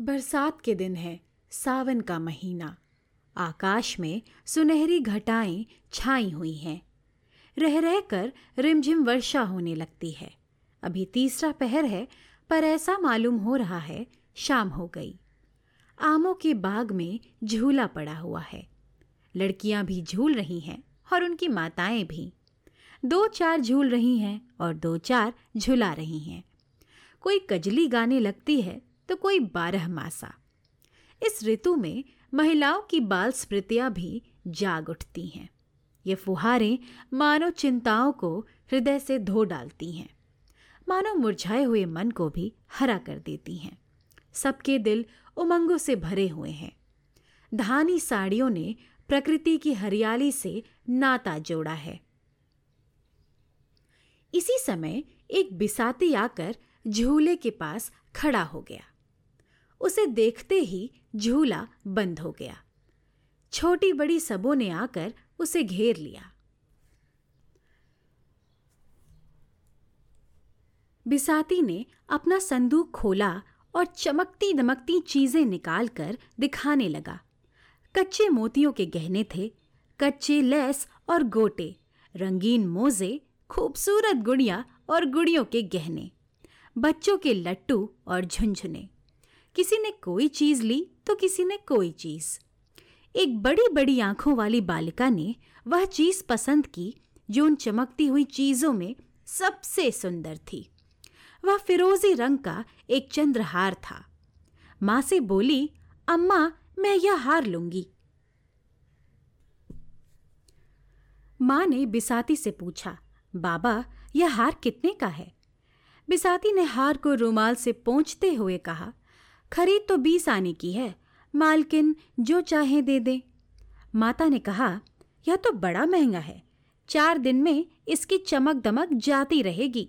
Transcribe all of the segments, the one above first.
बरसात के दिन है, सावन का महीना। आकाश में सुनहरी घटाएँ छाई हुई हैं। रह रह कर रिमझिम वर्षा होने लगती है। अभी तीसरा पहर है, पर ऐसा मालूम हो रहा है, शाम हो गई। आमों के बाग में झूला पड़ा हुआ है। लड़कियाँ भी झूल रही हैं और उनकी माताएँ भी। दो चार झूल रही हैं और दो चार झुला रही हैं। कोई कजली गाने लगती है तो कोई बारह मासा। इस ऋतु में महिलाओं की बाल स्मृतियाँ भी जाग उठती हैं। ये फुहारें मानव चिंताओं को हृदय से धो डालती हैं। मानो मुरझाए हुए मन को भी हरा कर देती हैं। सबके दिल उमंगों से भरे हुए हैं। धानी साड़ियों ने प्रकृति की हरियाली से नाता जोड़ा है। इसी समय एक बिसाती आकर झूले के पास खड़ा हो गया। उसे देखते ही झूला बंद हो गया। छोटी बड़ी सबों ने आकर उसे घेर लिया। बिसाती ने अपना संदूक खोला और चमकती दमकती चीज़ें निकालकर दिखाने लगा। कच्चे मोतियों के गहने थे, कच्चे लेस और गोटे, रंगीन मोजे, खूबसूरत गुड़िया और गुड़ियों के गहने, बच्चों के लट्टू और झुंझुने। किसी ने कोई चीज़ ली तो किसी ने कोई चीज़। एक बड़ी बड़ी आँखों वाली बालिका ने वह चीज़ पसंद की जो उन चमकती हुई चीज़ों में सबसे सुंदर थी। वह फिरोजी रंग का एक चंद्रहार था। माँ से बोली, अम्मा, मैं यह हार लूँगी। माँ ने बिसाती से पूछा, बाबा, यह हार कितने का है? बिसाती ने हार को रुमाल से पोंछते हुए कहा खरीद तो बीस आने की है, मालकिन जो चाहे दे दे। माता ने कहा, यह तो बड़ा महँगा है, चार दिन में इसकी चमक दमक जाती रहेगी।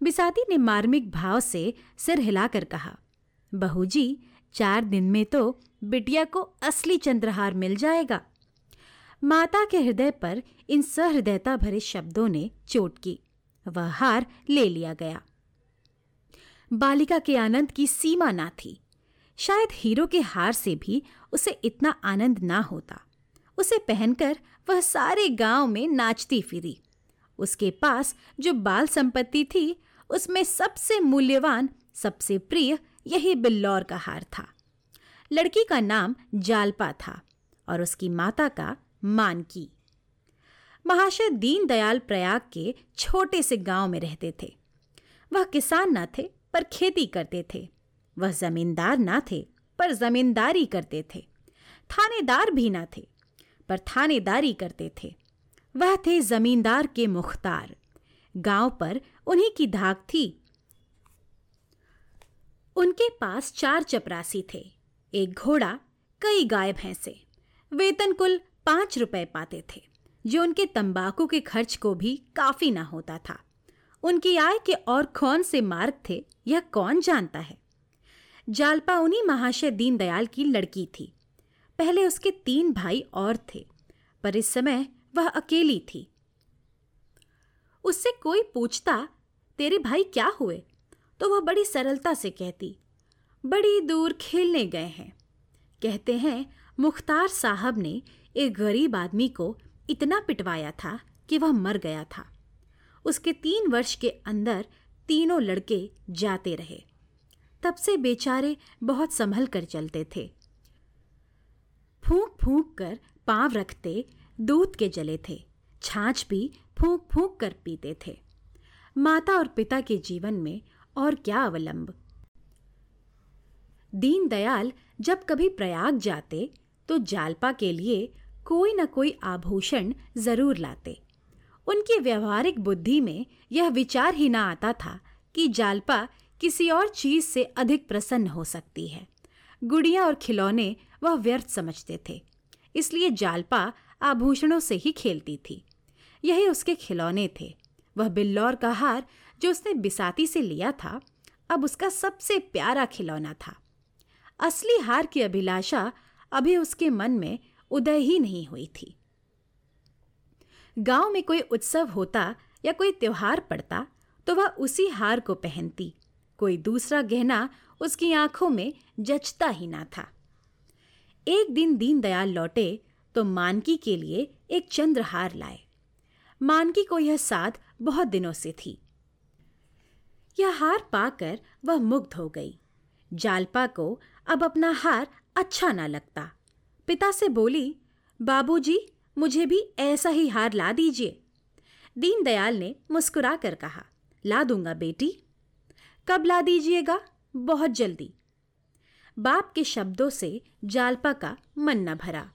बिसाती ने मार्मिक भाव से सिर हिलाकर कहा बहू जी चार दिन में तो बिटिया को असली चंद्रहार मिल जाएगा। माता के हृदय पर इन सहृदयता भरे शब्दों ने चोट की, वह हार ले लिया गया। बालिका के आनंद की सीमा ना थी। शायद हीरो के हार से भी उसे इतना आनंद ना होता। उसे पहनकर वह सारे गाँव में नाचती फिरी। उसके पास जो बाल संपत्ति थी, उसमें सबसे मूल्यवान, सबसे प्रिय यही बिल्लौर का हार था। लड़की का नाम जालपा था और उसकी माता का मानकी। महाशय दीनदयाल प्रयाग के छोटे से गाँव में रहते थे। वह किसान न थे पर खेती करते थे। वह जमींदार ना थे, पर जमींदारी करते थे। थानेदार भी ना थे, पर थानेदारी करते थे। वह थे जमींदार के मुख्तार। गाँव पर उन्हीं की धाक थी। उनके पास चार चपरासी थे, एक घोड़ा, कई गाय भैंसे। वेतन कुल पाँच रुपए पाते थे, जो उनके तंबाकू के खर्च को भी काफ़ी ना होता था। उनकी आय के और कौन से मार्ग थे, यह कौन जानता है? जालपा उन्हीं महाशय दीनदयाल की लड़की थी। पहले उसके तीन भाई और थे, पर इस समय वह अकेली थी। उससे कोई पूछता, तेरे भाई क्या हुए? तो वह बड़ी सरलता से कहती, बड़ी दूर खेलने गए हैं। कहते हैं, मुख्तार साहब ने एक गरीब आदमी को इतना पिटवाया था कि वह मर गया था। उसके तीन वर्ष के अंदर तीनों लड़के जाते रहे। तब से बेचारे बहुत संभल कर चलते थे। फूंक फूंक कर पाँव रखते दूध के जले थे। छाछ भी फूंक फूंक कर पीते थे। माता और पिता के जीवन में और क्या अवलंब। दीनदयाल जब कभी प्रयाग जाते तो जालपा के लिए कोई न कोई आभूषण ज़रूर लाते। उनकी व्यवहारिक बुद्धि में यह विचार ही ना आता था कि जालपा किसी और चीज़ से अधिक प्रसन्न हो सकती है। गुड़िया और खिलौने वह व्यर्थ समझते थे, इसलिए जालपा आभूषणों से ही खेलती थी। यही उसके खिलौने थे। वह बिल्लौर का हार जो उसने बिसाती से लिया था, अब उसका सबसे प्यारा खिलौना था। असली हार की अभिलाषा अभी उसके मन में उदय ही नहीं हुई थी। गाँव में कोई उत्सव होता या कोई त्योहार पड़ता तो वह उसी हार को पहनती। कोई दूसरा गहना उसकी आँखों में जचता ही ना था। एक दिन दीनदयाल लौटे तो मानकी के लिए एक चंद्रहार लाए। मानकी को यह साध बहुत दिनों से थी। यह हार पाकर वह मुग्ध हो गई। जालपा को अब अपना हार अच्छा ना लगता। पिता से बोली, बाबूजी मुझे भी ऐसा ही हार ला दीजिए। दीनदयाल ने मुस्कुरा कर कहा, ला दूँगा बेटी। कब ला दीजिएगा? बहुत जल्दी। बाप के शब्दों से जालपा का मन न भरा।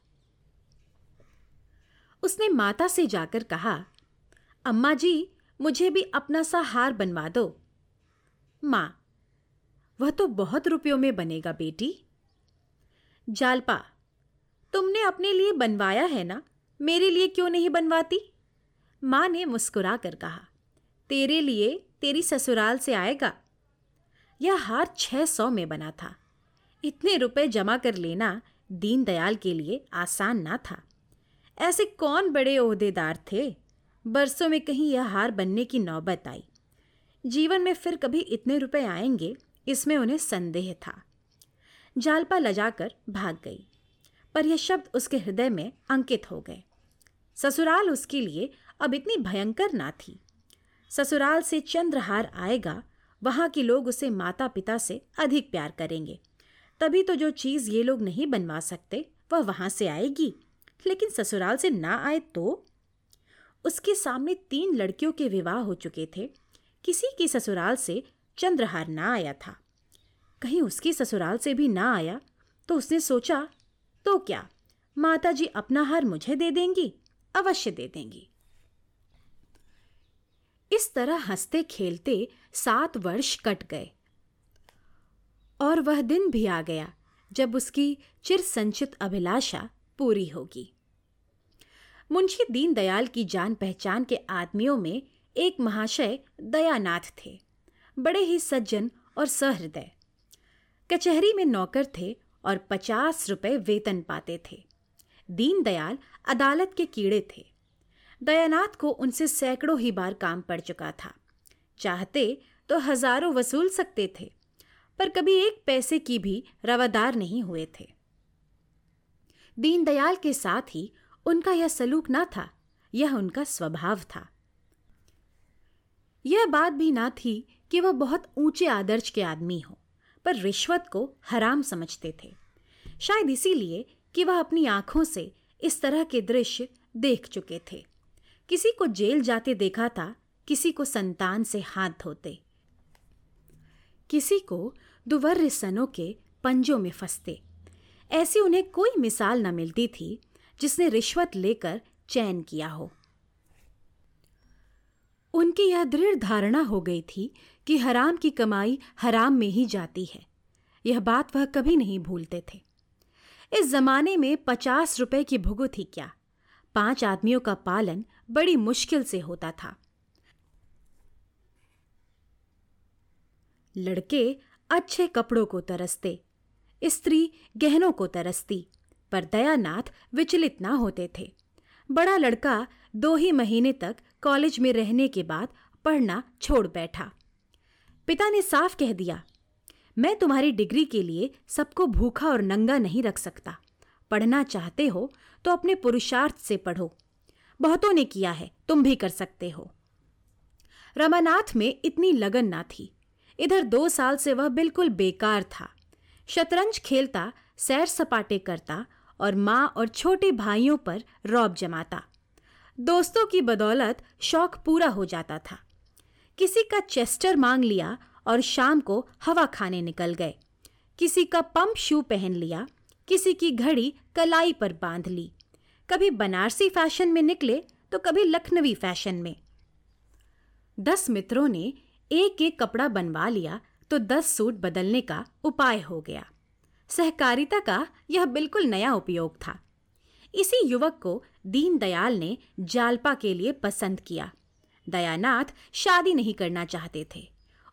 उसने माता से जाकर कहा, अम्मा जी, मुझे भी अपना सा हार बनवा दो। माँ, वह तो बहुत रुपयों में बनेगा बेटी। जालपा, तुमने अपने लिए बनवाया है ना? मेरे लिए क्यों नहीं बनवाती? माँ ने मुस्कुरा कर कहा, तेरे लिए तेरी ससुराल से आएगा। यह हार छह सौ में बना था। इतने रुपए जमा कर लेना दीनदयाल के लिए आसान ना था। ऐसे कौन बड़े ओहदेदार थे? बरसों में कहीं यह हार बनने की नौबत आई। जीवन में फिर कभी इतने रुपए आएँगे, इसमें उन्हें संदेह था। जालपा लजाकर भाग गई, पर यह शब्द उसके हृदय में अंकित हो गए। ससुराल उसके लिए अब इतनी भयंकर ना थी। ससुराल से चंद्रहार आएगा, वहाँ के लोग उसे माता पिता से अधिक प्यार करेंगे। तभी तो जो चीज़ ये लोग नहीं बनवा सकते, वह वहाँ से आएगी। लेकिन ससुराल से ना आए तो? उसके सामने तीन लड़कियों के विवाह हो चुके थे। किसी की ससुराल से चंद्रहार ना आया था। कहीं उसकी ससुराल से भी ना आया तो उसने सोचा तो क्या माता जी अपना हार मुझे दे देंगी? अवश्य दे देंगी। इस तरह हँसते खेलते सात वर्ष कट गए। और वह दिन भी आ गया जब उसकी चिर संचित अभिलाषा पूरी होगी। मुंशी दीनदयाल की जान पहचान के आदमियों में एक महाशय दयानाथ थे। बड़े ही सज्जन और सहृदय। कचहरी में नौकर थे और पचास रुपए वेतन पाते थे। दीनदयाल अदालत के कीड़े थे। दयानाथ को उनसे सैकड़ों ही बार काम पड़ चुका था। चाहते तो हज़ारों वसूल सकते थे, पर कभी एक पैसे की भी रवादार नहीं हुए थे। दीनदयाल के साथ ही उनका यह सलूक ना था, यह उनका स्वभाव था। यह बात भी ना थी कि वह बहुत ऊँचे आदर्श के आदमी हो, पर रिश्वत को हराम समझते थे। शायद इसीलिए कि वह अपनी आँखों से इस तरह के दृश्य देख चुके थे। किसी को जेल जाते देखा था, किसी को संतान से हाथ धोते। किसी को दुवर्र सनों के पंजों में फंसते। ऐसी उन्हें कोई मिसाल न मिलती थी, जिसने रिश्वत लेकर चैन किया हो। उनकी यह दृढ़ धारणा हो गई थी कि हराम की कमाई हराम में ही जाती है। यह बात वह कभी नहीं भूलते थे। इस जमाने में पचास रुपए की भुगुत ही क्या? पाँच आदमियों का पालन बड़ी मुश्किल से होता था। लड़के अच्छे कपड़ों को तरसते, स्त्री गहनों को तरसती, पर दयानाथ विचलित ना होते थे। बड़ा लड़का दो ही महीने तक कॉलेज में रहने के बाद पढ़ना छोड़ बैठा। पिता ने साफ़ कह दिया मैं तुम्हारी डिग्री के लिए सबको भूखा और नंगा नहीं रख सकता। पढ़ना चाहते हो तो अपने पुरुषार्थ से पढ़ो। बहुतों ने किया है, तुम भी कर सकते हो। रमानाथ में इतनी लगन ना थी। इधर दो साल से वह बिल्कुल बेकार था। शतरंज खेलता, सैर सपाटे करता और माँ और छोटे भाइयों पर रौब जमाता। दोस्तों की बदौलत शौक पूरा हो जाता था। किसी का चेस्टर मांग लिया और शाम को हवा खाने निकल गए। किसी का पंप शू पहन लिया, किसी की घड़ी कलाई पर बाँध ली। कभी बनारसी फ़ैशन में निकले तो कभी लखनवी फ़ैशन में। दस मित्रों ने एक एक कपड़ा बनवा लिया तो दस सूट बदलने का उपाय हो गया। सहकारिता का यह बिल्कुल नया उपयोग था। इसी युवक को दीनदयाल ने जालपा के लिए पसंद किया। दयानाथ शादी नहीं करना चाहते थे।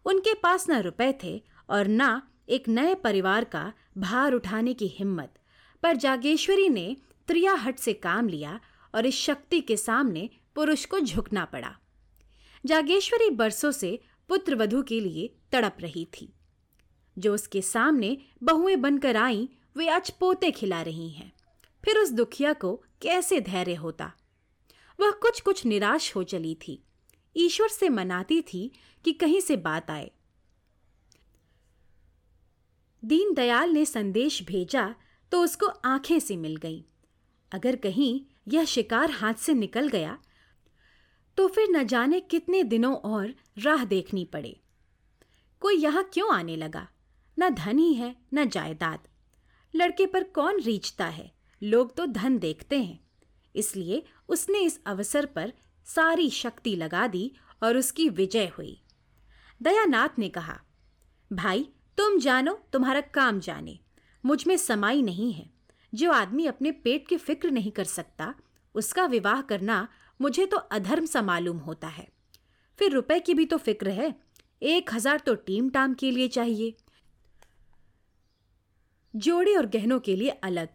उनके पास न रुपए थे और न एक नए परिवार का भार उठाने की हिम्मत। पर जागेश्वरी ने त्रियाहट से काम लिया और इस शक्ति के सामने पुरुष को झुकना पड़ा। जागेश्वरी बरसों से पुत्र वधु के लिए तड़प रही थी। जो उसके सामने बहुएँ बनकर आई, वे आज पोते खिला रही हैं। फिर उस दुखिया को कैसे धैर्य होता? वह कुछ कुछ निराश हो चली थी। ईश्वर से मनाती थी कि कहीं से बात आए। दीनदयाल ने संदेश भेजा तो उसको आँखें से मिल गई। अगर कहीं यह शिकार हाथ से निकल गया तो फिर न जाने कितने दिनों और राह देखनी पड़े। कोई यहाँ क्यों आने लगा? न धन ही है, न जायदाद। लड़के पर कौन रीचता है? लोग तो धन देखते हैं। इसलिए उसने इस अवसर पर सारी शक्ति लगा दी और उसकी विजय हुई। दयानाथ ने कहा, भाई, तुम जानो, तुम्हारा काम जाने। मुझमें समाई नहीं है। जो आदमी अपने पेट की फ़िक्र नहीं कर सकता, उसका विवाह करना मुझे तो अधर्म सा मालूम होता है। फिर रुपए की भी तो फ़िक्र है। एक हज़ार तो टीम टाम के लिए चाहिए। जोड़े और गहनों के लिए अलग।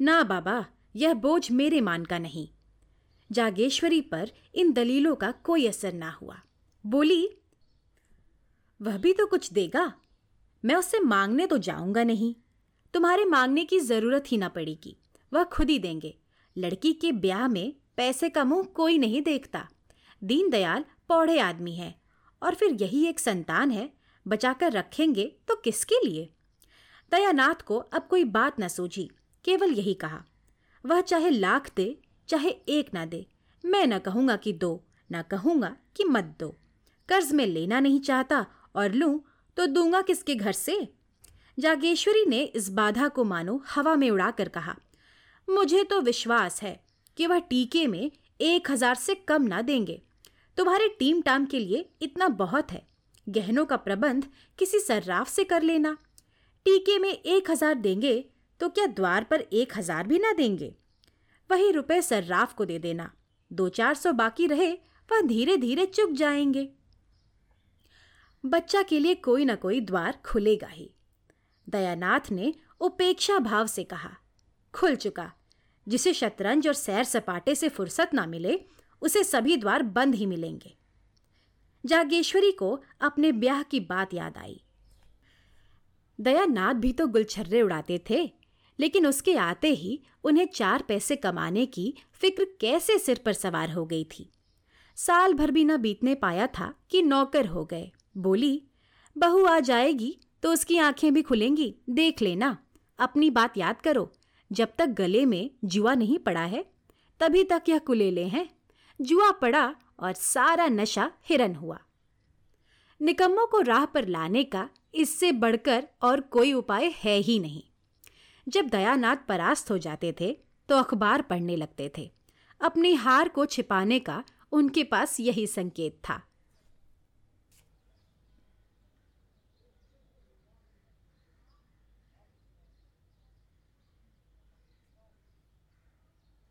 ना बाबा, यह बोझ मेरे मान का नहीं। जागेश्वरी पर इन दलीलों का कोई असर ना हुआ। बोली, वह भी तो कुछ देगा। मैं उससे मांगने तो जाऊँगा नहीं। तुम्हारे मांगने की ज़रूरत ही ना पड़ेगी। वह खुद ही देंगे। लड़की के ब्याह में पैसे का मुँह कोई नहीं देखता। दीनदयाल पौढ़े आदमी है और फिर यही एक संतान है। बचाकर रखेंगे तो किसके लिए? दयानाथ को अब कोई बात न सूझी। केवल यही कहा, वह चाहे लाख दे चाहे एक ना दे। मैं न कहूँगा कि दो, न कहूँगा कि मत दो। कर्ज में लेना नहीं चाहता और लूँ तो दूँगा किसके घर से? जागेश्वरी ने इस बाधा को मानो हवा में उड़ाकर कहा, मुझे तो विश्वास है कि वह टीके में एक हज़ार से कम ना देंगे। तुम्हारे टीम टाम के लिए इतना बहुत है। गहनों का प्रबंध किसी सर्राफ से कर लेना। टीके में एक हज़ार देंगे तो क्या द्वार पर एक हज़ार भी ना देंगे? वही रुपए सर्राफ को दे देना। दो चार सौ बाकी रहे, वह धीरे धीरे चुक जाएँगे। बच्चा के लिए कोई ना कोई द्वार खुलेगा ही। दयानाथ ने उपेक्षा भाव से कहा, खुल चुका। जिसे शतरंज और सैर सपाटे से फुर्सत ना मिले, उसे सभी द्वार बंद ही मिलेंगे। जागेश्वरी को अपने ब्याह की बात याद आई। दयानाथ भी तो गुलछर्रे उड़ाते थे लेकिन उसके आते ही उन्हें चार पैसे कमाने की फ़िक्र कैसे सिर पर सवार हो गई थी। साल भर भी न बीतने पाया था कि नौकर हो गए। बोली, बहू आ जाएगी तो उसकी आँखें भी खुलेंगी, देख लेना। अपनी बात याद करो, जब तक गले में जुआ नहीं पड़ा है, तभी तक यह कुलेले हैं। जुआ पड़ा और सारा नशा हिरन हुआ। निकम्मों को राह पर लाने का इससे बढ़कर और कोई उपाय है ही नहीं। जब दयानाथ परास्त हो जाते थे तो अखबार पढ़ने लगते थे। अपनी हार को छिपाने का उनके पास यही संकेत था।